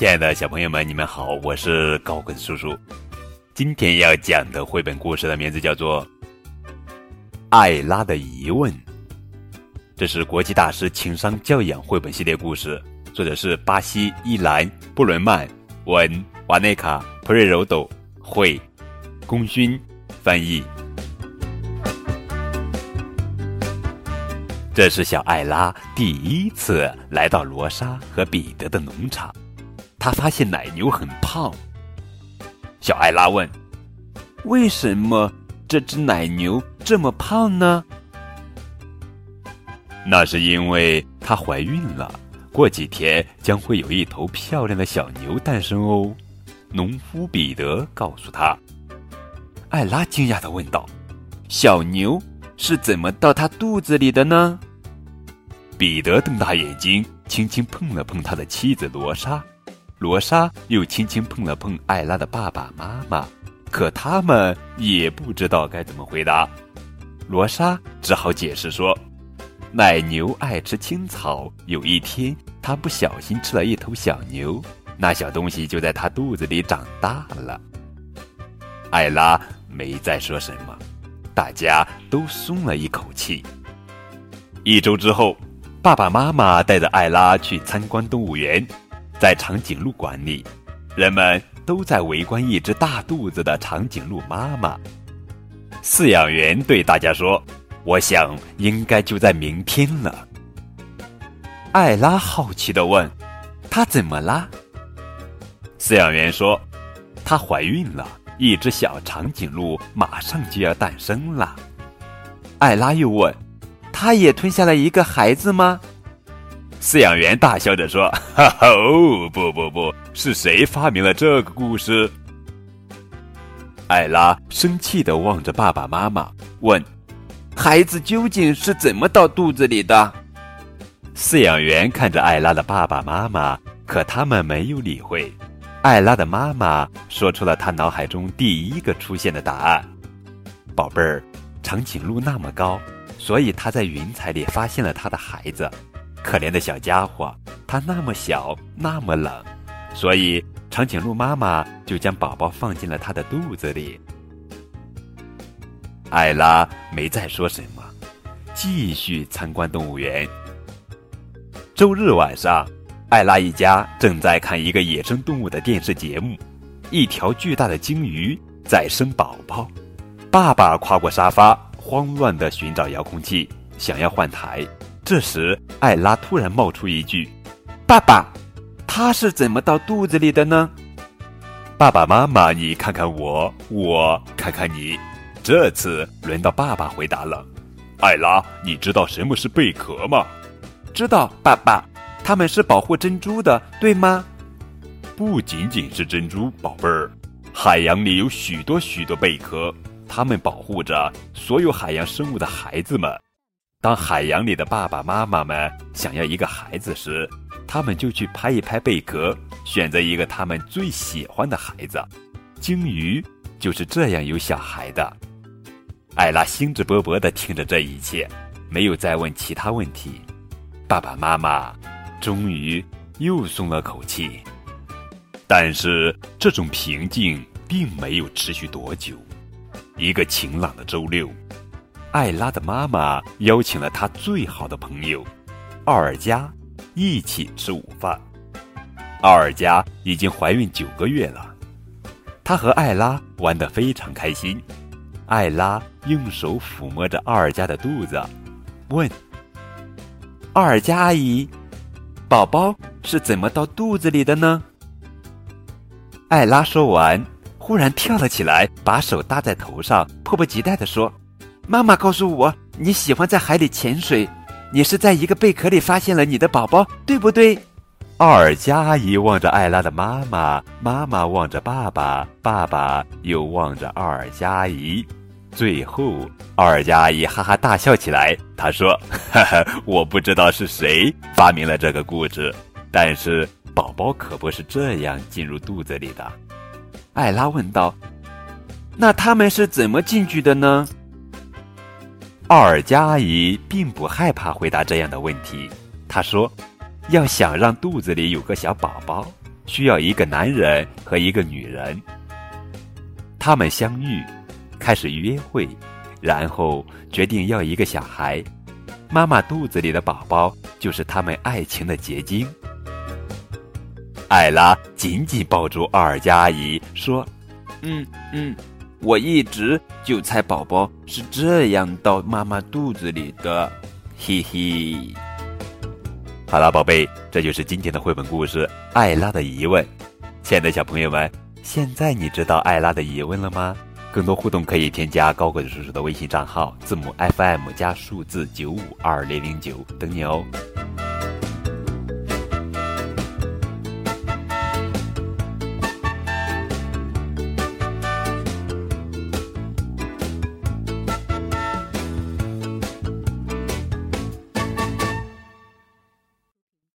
亲爱的小朋友们，你们好，我是高跟叔叔。今天要讲的绘本故事的名字叫做《艾拉的疑问》，这是国际大师情商教养绘本系列故事，作者是巴西伊兰布伦曼，文瓦内卡普瑞柔斗，绘功勋翻译。这是小艾拉第一次来到罗莎和彼得的农场，他发现奶牛很胖。小艾拉问：“为什么这只奶牛这么胖呢？”那是因为它怀孕了，过几天将会有一头漂亮的小牛诞生哦。农夫彼得告诉他。艾拉惊讶的问道：“小牛是怎么到它肚子里的呢？”彼得瞪大眼睛，轻轻碰了碰他的妻子罗莎，罗莎又轻轻碰了碰艾拉的爸爸妈妈，可他们也不知道该怎么回答。罗莎只好解释说：“奶牛爱吃青草，有一天它不小心吃了一头小牛，那小东西就在它肚子里长大了。”艾拉没再说什么，大家都松了一口气。一周之后。爸爸妈妈带着艾拉去参观动物园，在长颈鹿馆里，人们都在围观一只大肚子的长颈鹿妈妈。饲养员对大家说：“我想应该就在明天了。”艾拉好奇地问：“她怎么啦？”饲养员说：“她怀孕了，一只小长颈鹿马上就要诞生了。”艾拉又问。她也吞下了一个孩子吗？饲养员大笑着说：“哈哈，哦，不不不，是谁发明了这个故事？”艾拉生气的望着爸爸妈妈，问：“孩子究竟是怎么到肚子里的？”饲养员看着艾拉的爸爸妈妈，可他们没有理会。艾拉的妈妈说出了她脑海中第一个出现的答案：“宝贝儿，长颈鹿那么高。”所以他在云彩里发现了他的孩子，可怜的小家伙，它那么小，那么冷，所以长颈鹿妈妈就将宝宝放进了它的肚子里。艾拉没再说什么，继续参观动物园。周日晚上，艾拉一家正在看一个野生动物的电视节目，一条巨大的鲸鱼在生宝宝，爸爸跨过沙发。慌乱的寻找遥控器，想要换台。这时，艾拉突然冒出一句：“爸爸，他是怎么到肚子里的呢？”爸爸妈妈，你看看我，我看看你。这次轮到爸爸回答了。艾拉，你知道什么是贝壳吗？知道，爸爸，它们是保护珍珠的，对吗？不仅仅是珍珠，宝贝儿，海洋里有许多许多贝壳。它们保护着所有海洋生物的孩子们。当海洋里的爸爸妈妈们想要一个孩子时，他们就去拍一拍贝壳，选择一个他们最喜欢的孩子。鲸鱼就是这样有小孩的。艾拉兴致勃勃地听着这一切，没有再问其他问题。爸爸妈妈终于又松了口气。但是这种平静并没有持续多久。一个晴朗的周六，艾拉的妈妈邀请了她最好的朋友奥尔加一起吃午饭。奥尔加已经怀孕九个月了，她和艾拉玩得非常开心。艾拉用手抚摸着奥尔加的肚子，问：“奥尔加阿姨，宝宝是怎么到肚子里的呢？”艾拉说完。忽然跳了起来，把手搭在头上，迫不及待地说：“妈妈告诉我，你喜欢在海里潜水，你是在一个贝壳里发现了你的宝宝，对不对？”奥尔加阿姨望着艾拉的妈妈，妈妈望着爸爸，爸爸又望着奥尔加阿姨，最后奥尔加阿姨哈哈大笑起来。她说：“哈哈，我不知道是谁发明了这个故事，但是宝宝可不是这样进入肚子里的。”艾拉问道：“那他们是怎么进去的呢？”奥尔加阿姨并不害怕回答这样的问题。她说：“要想让肚子里有个小宝宝，需要一个男人和一个女人。他们相遇，开始约会，然后决定要一个小孩。妈妈肚子里的宝宝就是他们爱情的结晶。艾拉紧紧抱住奥尔加阿姨，说：“嗯嗯，我一直就猜宝宝是这样到妈妈肚子里的，嘿嘿。”好了，宝贝，这就是今天的绘本故事《艾拉的疑问》。亲爱的小朋友们，现在你知道艾拉的疑问了吗？更多互动可以添加高个子叔叔的微信账号，字母 FM 加数字九五二零零九，等你哦。